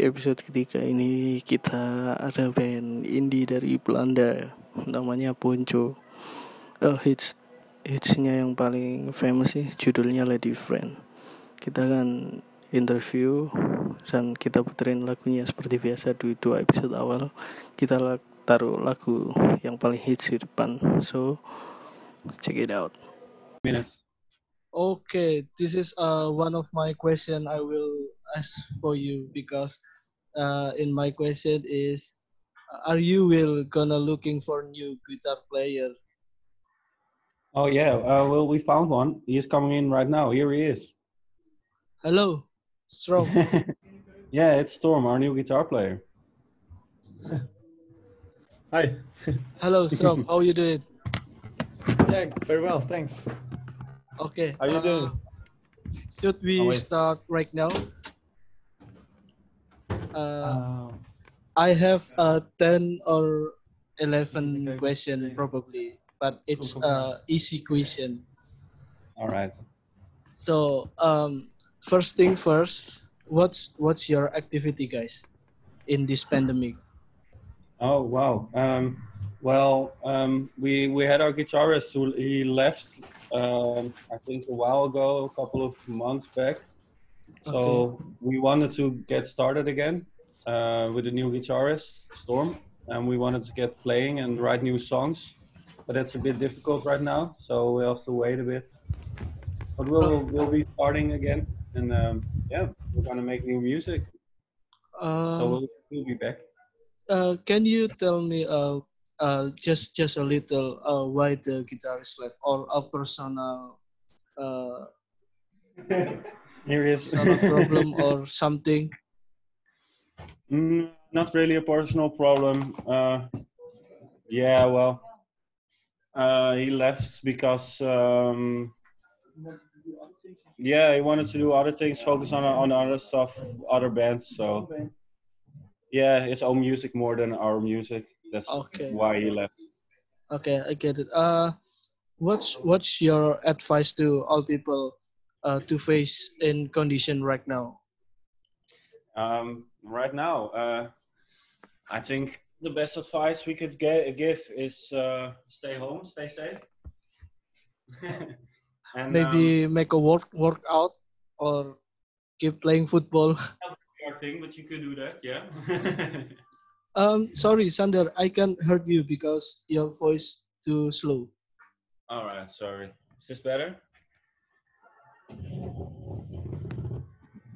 Di episode ketiga ini kita ada band indie dari Belanda, namanya Ponco. Uh, hits hitsnya yang paling famous sih judulnya Lady Friend. Kita akan interview dan kita puterin lagunya seperti biasa di dua episode awal. Kita taruh lagu yang paling hits di depan. So check it out. Minutes. Okay, this is uh, one of my question I will ask for you because uh, in my question is, are you will gonna looking for new guitar player? Oh yeah, uh, well we found one. He is coming in right now. Here he is. Hello, Storm. yeah, it's Storm, our new guitar player. Hi. Hello, Storm. How you doing? Yeah, very well, thanks. Okay. How you uh, doing? Should we Oh, start right now? Uh, Uh, I have a 10 or 11 question probably, but it's a easy question. All right. So, um, first thing first, what's what's your activity, guys, in this pandemic? Oh wow. Um, well, um, we we had our guitarist who he left. Um, I think a while ago, a couple of months back. So we wanted to get started again uh, with a new guitarist, Storm, and we wanted to get playing and write new songs. But it's a bit difficult right now, so we have to wait a bit. But we'll we'll be starting again, and um, yeah, we're gonna make new music. So Uh, we'll, we'll be back. uh, can you tell me uh, uh, just just a little uh, why the guitarist left or a personal uh, Here is. personal problem or something? Mm, not really a personal problem. Uh, yeah, well, uh, he left because um, yeah, he wanted to do other things, focus on on other stuff, other bands. So yeah, his own music more than our music. That's Okay. why he left. Okay, I get it. Uh, what's what's your advice to all people uh, to face in condition right now? Um, right now, uh, I think the best advice we could ge- give is uh, stay home, stay safe. and, um, Maybe make a work workout or keep playing football. thing, but you could do that, yeah. Um, sorry, Sander, I can't hear you because your voice too slow. All right, sorry. Is this better?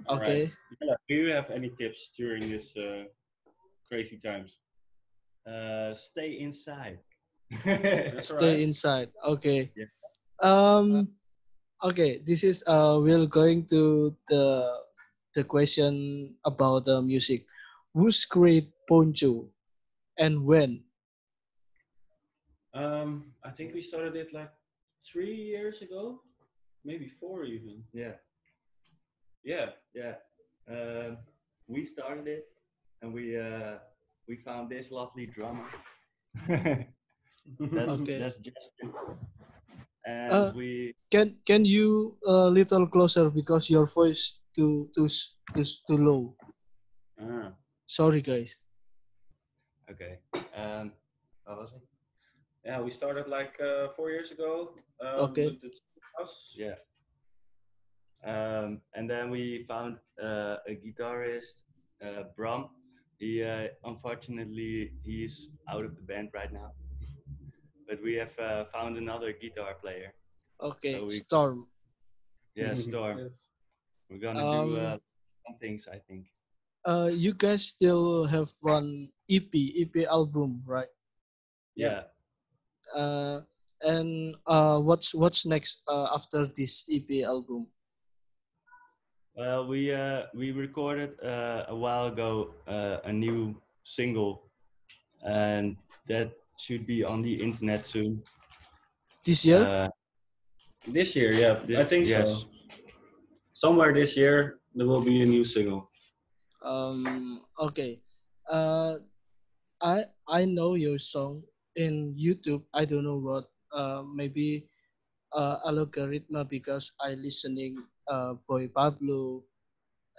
All Okay. right. Yeah, Do you have any tips during this uh, crazy times? uh, stay inside. Stay right. inside. Okay. Yeah. Um. Okay. This is uh. We're going to the the question about the music. Who's create Poncho, and when? Um, I think we started it like three years ago, maybe four even. Yeah, Yeah. yeah. Um, we started it, and we uh, we found this lovely drummer. That's Okay. that's Justin. And Uh, we Can can you a little closer because your voice too too too too low. Ah. Sorry, guys. okay. Um, what was it? Yeah, we started like uh, four years ago. Um, Okay. with the house. Yeah. Um, and then we found uh, a guitarist, uh, Bram. He uh, unfortunately he's out of the band right now, but we have uh, found another guitar player. Okay, So we- Storm. Yeah. Storm. Yes. We're gonna Um, do uh, some things, I think. Uh, you guys still have one EP EP album, right? Yeah. Uh, and uh, what's what's next uh, after this EP album? Well, we uh, we recorded uh, a while ago uh, a new single, and that should be on the internet soon. This year? Uh, This year, yeah, I Thi- think yes. so. Somewhere this year there will be a new single. Um, okay. Uh, I I know your song in YouTube. I don't know what. Uh, maybe uh, algorithm because I listening uh, Boy Pablo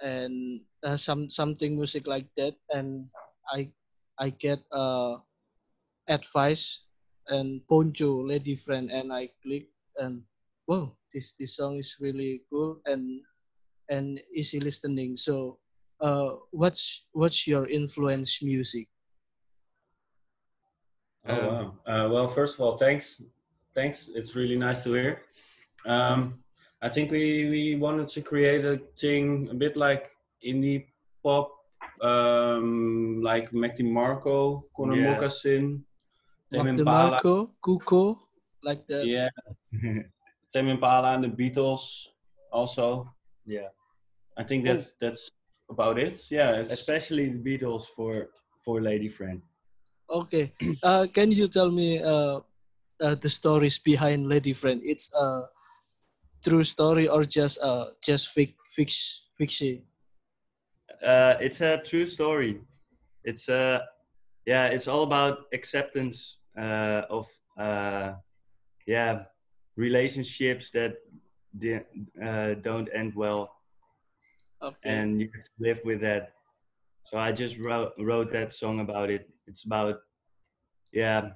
and some something music like that, and I I get advice and Poncho Lady Friend, and I click and whoa, this this song is really cool and and easy listening. So, uh, what's what's your influence music? Oh wow. Uh, well, first of all, thanks, thanks. It's really nice to hear. Um, I think we we wanted to create a thing a bit like indie pop, um, like Mac DeMarco, Connan Yeah. Mockasin, Tame Mark Impala. DeMarco, Cuco, like that. Yeah, Tame Impala and the Beatles also. yeah. I think that's that's about it. Yeah, it's Especially the Beatles for for Lady Friend. Okay. Uh, can you tell me uh, uh, the stories behind Lady Friend? It's a true story or just uh just fic fix fiction? Uh, it's a true story. It's uh, yeah, it's all about acceptance uh, of uh, yeah relationships that uh, don't end well, Okay. and you have to live with that. So I just wrote wrote that song about it. It's about yeah,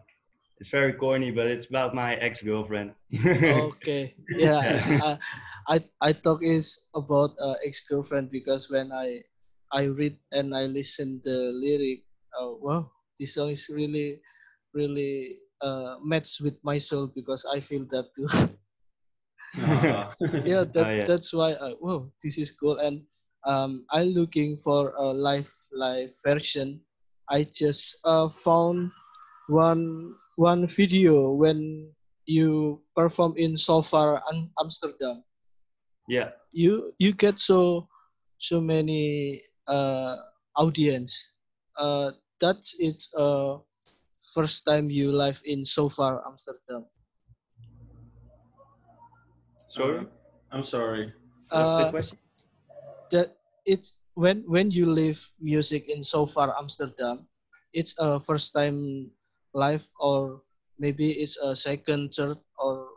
it's very corny, but it's about my ex girlfriend. okay. Yeah. I, I I talk is about uh, ex girlfriend because when I I read and I listen the lyric, oh wow, this song is really really uh match with my soul because I feel that too. Ah. yeah, that, yeah. that's why I, whoa, this is cool. And um, I'm looking for a live live version. I just uh, found one one video when you perform in Sofar Amsterdam. yeah. You you get so so many uh, audience. Uh, that's it's uh first time you live in Sofar Amsterdam. Sorry. Uh, I'm sorry. What's the Uh, question? that it's when when you live music in Sofar Amsterdam, it's a first time live or maybe it's a second, third, or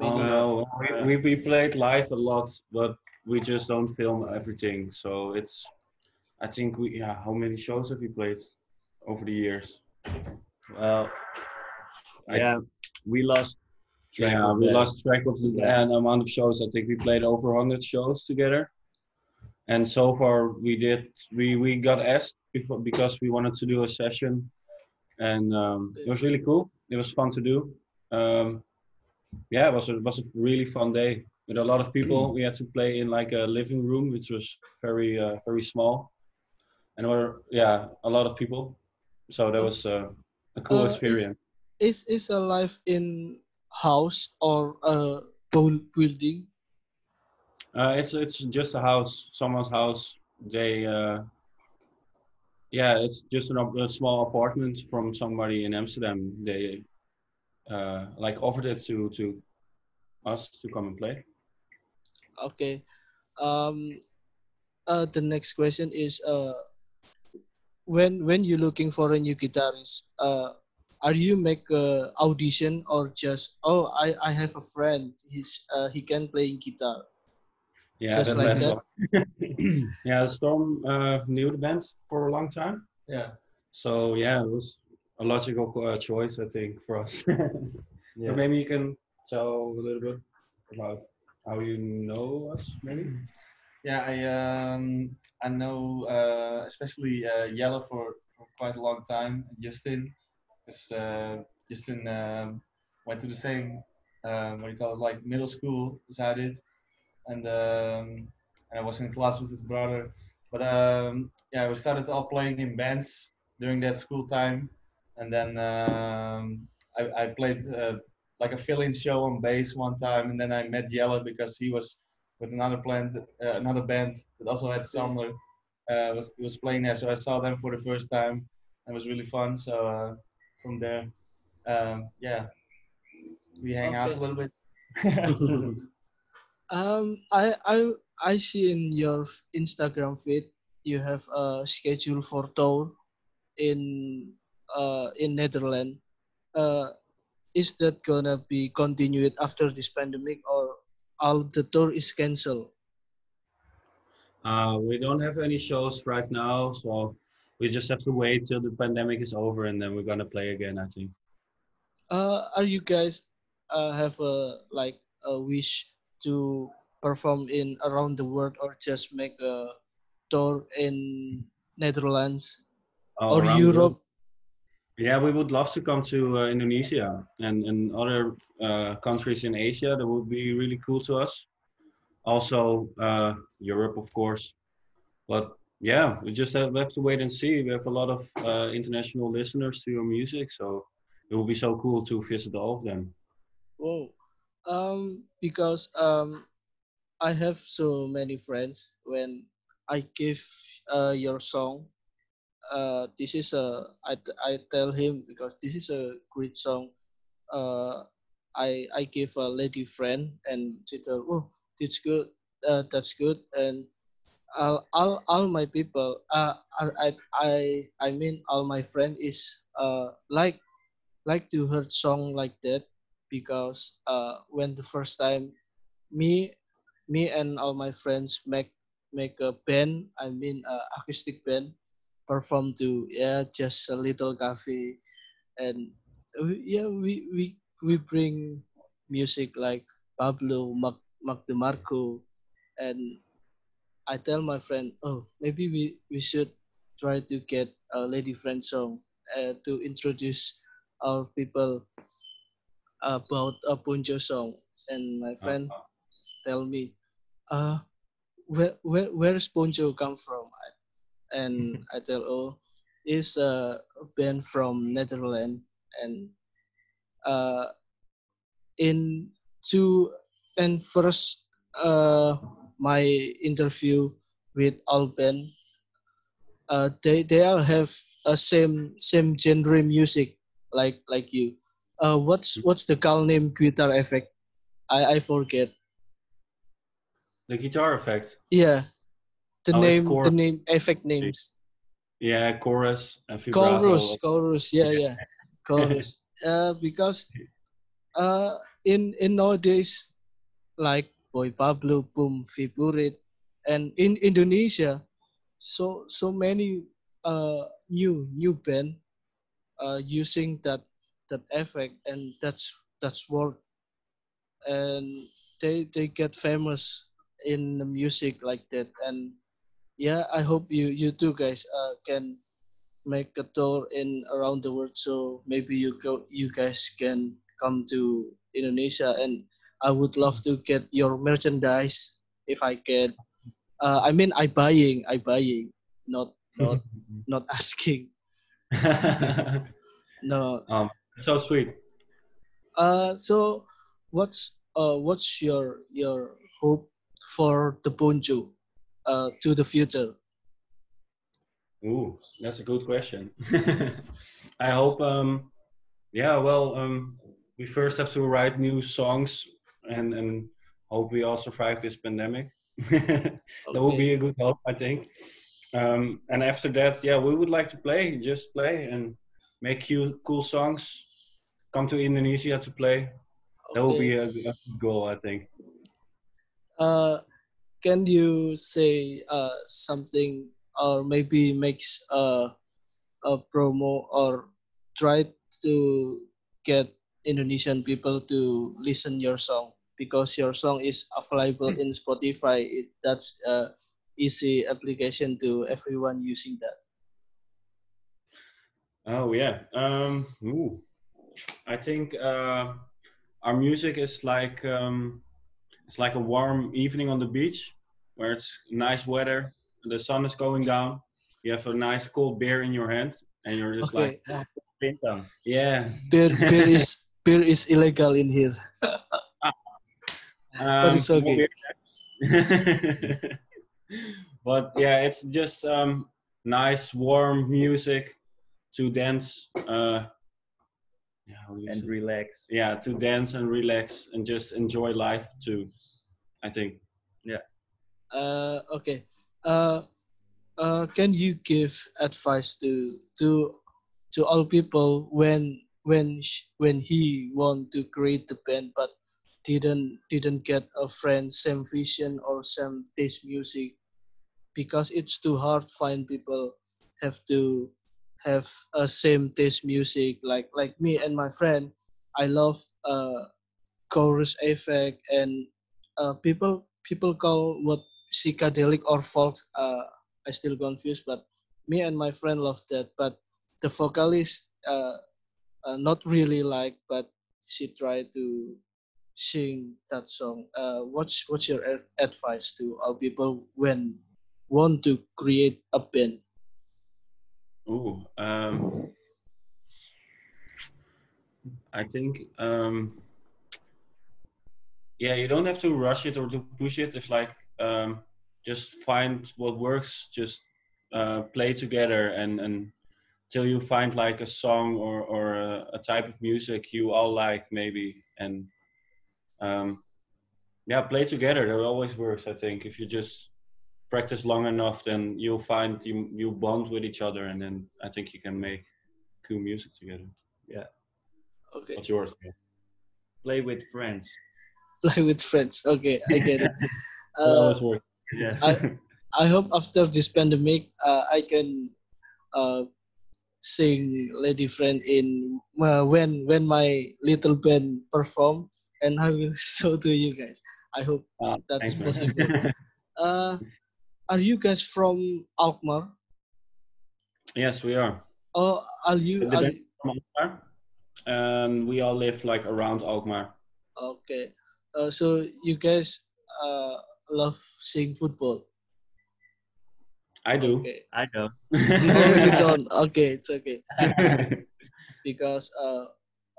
Oh no, we, we we played live a lot, but we just don't film everything. So it's, I think we yeah. How many shows have we played over the years? Well, I- yeah, we lost track yeah, of we that. lost track of the Yeah. amount of shows. I think we played over 100 shows together. And so far, we did. We we got asked before because we wanted to do a session, and um, it was really cool. It was fun to do. Um, yeah, it was a, it was a really fun day with a lot of people. we had to play in like a living room, which was very uh, very small, and were yeah a lot of people. So that was uh, a cool Uh, experience. is is a live in house or a buil- building? Uh, it's it's just a house, someone's house. They, uh, yeah, it's just an, a small apartment from somebody in Amsterdam. They, uh, like offered it to to us to come and play. Okay. Um. Uh, the next question is uh, when when you're looking for a new guitarist, uh, are you make a audition or just oh I I have a friend he's uh, he can play guitar. Yeah, Just like that? yeah, Storm uh, knew the band for a long time. Yeah. So yeah, it was a logical uh, choice, I think, for us. Yeah. But maybe you can tell a little bit about how you know us, maybe. Yeah, I um I know uh, especially uh, Jelle for, for quite a long time. Justin, because uh, Justin um, went to the same um, what do you call it like middle school as I did, and um, and I was in class with his brother. But um, yeah, we started all playing in bands during that school time, and then um, I, I played uh, like a fill-in show on bass one time, and then I met Jelle because he was with another band, uh, another band that also had Sander uh, was was playing there. So I saw them for the first time. And it was really fun. So uh, from there, um, yeah, we hang out a little bit. Um, I I I see in your Instagram feed you have a schedule for tour in uh in Netherlands. Uh, is that gonna be continued after this pandemic or all the tour is cancelled? Uh, we don't have any shows right now, so we just have to wait till the pandemic is over, and then we're gonna play again. I think. Uh, are you guys uh, have a like a wish to perform in around the world or just make a tour in Netherlands Oh, or. Europe? Yeah, we would love to come to uh, Indonesia and, and other uh, countries in Asia. That would be really cool to us. Also, uh, Europe, of course. But yeah, we just have, we have to wait and see. We have a lot of uh, international listeners to your music, so it will be so cool to visit all of them. Whoa. Um, because um, I have so many friends. When I give uh, your song, uh, this is a I, I tell him because this is a great song. Uh, I I give a lady friend and she told, oh, that's good, uh, that's good, and all all, all my people, uh, I I I I mean all my friend is uh like like to hear song like that because uh when the first time me me and all my friends make make a band i mean a acoustic band perform to yeah just a little cafe and we, yeah we we we bring music like pablo Mac, Mac DeMarco. And i tell my friend oh maybe we we should try to get a lady friend song uh, to introduce our people about a poncho song. And my Uh, friend tell me uh where, where where's poncho come from? And i tell oh it's a band from netherlands. And uh in two and first uh my interview with all band uh they they all have a same same genre music like like you uh what's what's the call name guitar effect? I i forget. The guitar effect, yeah. The Oh, name the name effect names. Yeah, chorus and vibrato. chorus chorus. Yeah yeah. chorus. Uh because uh in in nowadays like boy pablo Phum Viphurit, and in indonesia so so many uh new new band uh using that that effect and that's that's what and they they get famous in the music like that. And yeah i hope you you two guys uh can make a tour in around the world. So maybe you go you guys can come to indonesia. And i would love to get your merchandise if i can. Uh, i mean i buying i buying not not not asking. No. Um, so sweet. uh so what's uh what's your your hope for the poncho uh to the future Ooh, that's a good question. I hope, um, yeah, well, um, we first have to write new songs and, and hope we all survive this pandemic. that would be a good hope, I think. Um, and after that, yeah, we would like to play, just play and make you cool songs. Come to Indonesia to play. That would be a, a good goal, I think. uh can you say uh something or maybe makes a a promo or try to get indonesian people to listen your song because your song is available in spotify it, that's a easy application to everyone using that Oh yeah. Um, ooh. I think uh, our music is like um, it's like a warm evening on the beach where it's nice weather, the sun is going down. You have a nice cold beer in your hand, and you're just okay like, Bintang. yeah. beer beer is beer is illegal in here Um, it's okay. but yeah, it's just um, nice warm music to dance. Uh, yeah, how do you And say? relax. yeah to dance and relax and just enjoy life too i think Yeah. uh okay uh uh can you give advice to to to all people when when sh- when he want to create the band but didn't didn't get a friend same vision or same taste music because it's too hard find people have to have a same taste music. Like like me and my friend i love uh chorus effect and uh people people call what psychedelic or folk uh i still confused but me and my friend love that. But the vocalist uh, uh not really like but she tried to sing that song. Uh what's what's your advice to our people when want to create a band Ooh, um, I think, um, yeah, you don't have to rush it or to push it. It's like um, just find what works. Just uh, play together and and till you find like a song or or a, a type of music you all like maybe and um, yeah, play together. That always works. I think if you just practice long enough, then you'll find you you bond with each other, and then I think you can make cool music together. Yeah. Okay What's yours? Play with friends. play with friends okay i get it That uh, always works. Yeah. I- I hope after this pandemic, uh, I can uh, sing Lady Friend in uh, when when my little band perform, and I will show to you guys. I hope Ah, that's thanks, man. possible. Are you guys from Alkmaar? yes, we are. Or are you? The Are you From Alkmaar. And we all live like around Alkmaar. okay? Uh, so you guys uh, love seeing football? I do. Okay. I do. Oh, you don't? Okay, it's okay. because uh,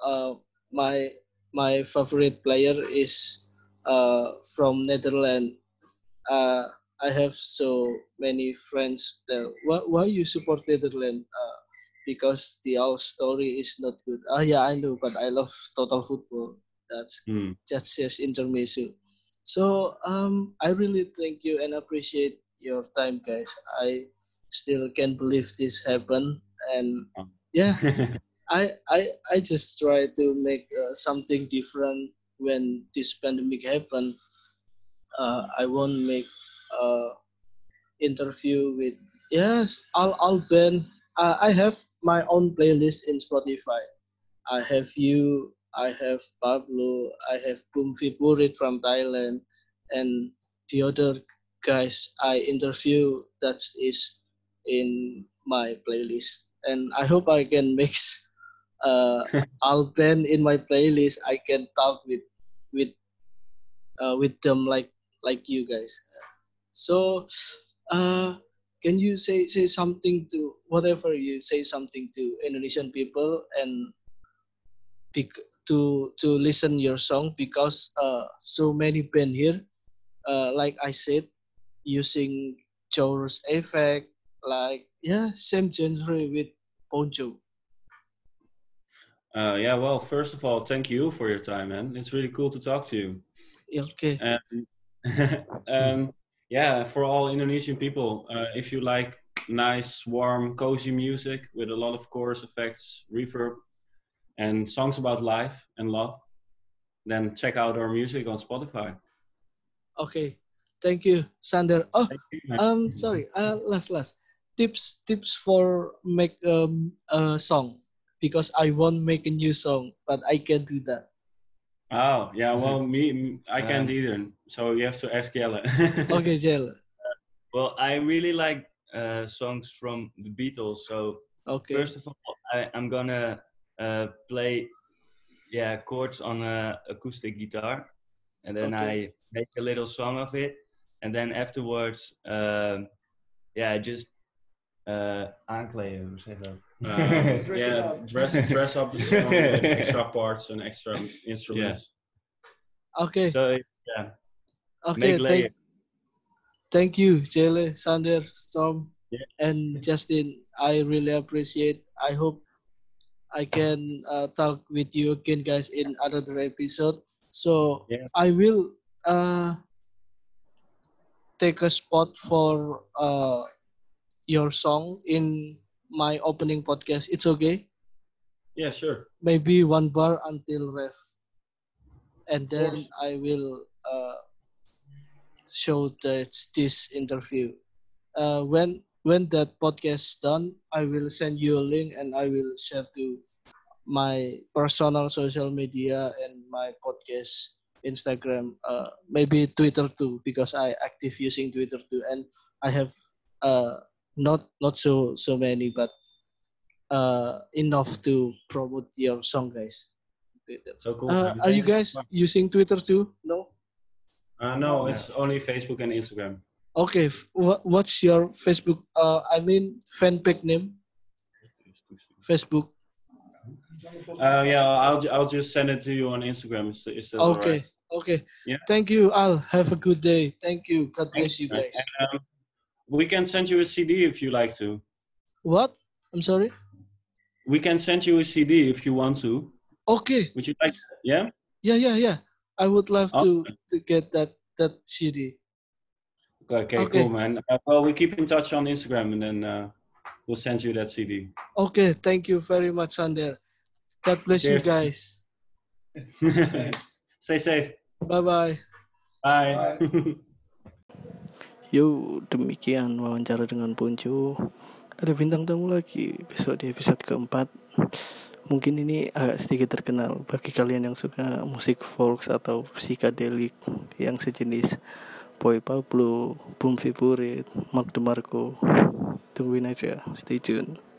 uh, my my favorite player is uh, from Netherlands. Uh, I have so many friends that why, why you support Netherlands? Uh, because the all story is not good. Ah, yeah, I know, but I love total football. That's Hmm. just just intermezzo. So um, I really thank you and appreciate your time, guys. I still can't believe this happened, and Oh. yeah, I I I just try to make uh, something different when this pandemic happened. Uh, I won't make uh, interview with yes all band. Uh, I have my own playlist in Spotify. I have you. I have Pablo. I have Phum Viphurit from Thailand, and the other guys I interview that is in my playlist. And I hope I can mix uh, Alban in my playlist. I can talk with with uh, with them like like you guys. So, uh, can you say say something to whatever you say something to Indonesian people and to to listen your song because uh, so many band here, uh, like I said, using chorus effect, like yeah, same genre with Poncho. Uh, yeah, well, first of all, thank you for your time, man. It's really cool to talk to you. Yeah, okay. And um, yeah, for all Indonesian people, uh, if you like nice, warm, cozy music with a lot of chorus effects, reverb, and songs about life and love, then check out our music on Spotify. Okay, thank you, Sander. Oh, you, um, sorry. Uh, last, last tips, tips for make um a song because I won't make a new song, but I can't do that. Oh, yeah, well, me, I can't Um, either. So you have to ask Jelle. Okay, Jel. Well, I really like uh, songs from the Beatles. So Okay. first of all, I, I'm gonna uh, play yeah chords on a acoustic guitar, and then Okay. I make a little song of it, and then afterwards, um, yeah, just uh, aankleden, hoe zeg dat? Uh, Dress yeah, up. dress dress up the song with extra parts and extra instruments. Okay. so yeah, okay. Thank, thank you, Jelle, Sander, Storm, Yes. and Justin. I really appreciate. I hope I can uh, talk with you again, guys, in another episode. So Yeah. I will uh, take a spot for uh, your song in my opening podcast. It's okay. Yeah, sure. Maybe one bar until ref, and then. I will uh, show that this interview. uh, when when that podcast done, I will send you a link and I will share to my personal social media and my podcast Instagram, uh, maybe Twitter too, because I active using Twitter too, and I have uh, not not so so many, but uh, enough to promote your song, guys. So cool. Uh, are you guys using Twitter too? No. Uh, no, it's only Facebook and Instagram. Okay. What, what's your Facebook? Uh, I mean, fan page name. Facebook. Uh, yeah, I'll I'll just send it to you on Instagram. It's, it's Okay. Okay. Yeah. Thank you, Al. Have a good day. Thank you. God bless you guys. Um, we can send you a CD if you like to. What? I'm sorry. We can send you a CD if you want to. Okay. Would you like? Yeah. Yeah, yeah, yeah. I would love to Okay. to get that that CD. Okay, Okay. cool, man. Uh, well, we keep in touch on Instagram, and then uh, we'll send you that CD. Okay. Thank you very much, Sander. God bless you guys. Stay safe. Bye bye. Bye. Yo, demikian wawancara dengan Ponco. Ada bintang tamu lagi besok di episode keempat. Mungkin ini agak sedikit terkenal bagi kalian yang suka musik folk atau psychedelic yang sejenis Boy Pablo, Boom Favorite, Mark DeMarco. Tungguin aja, stay tune.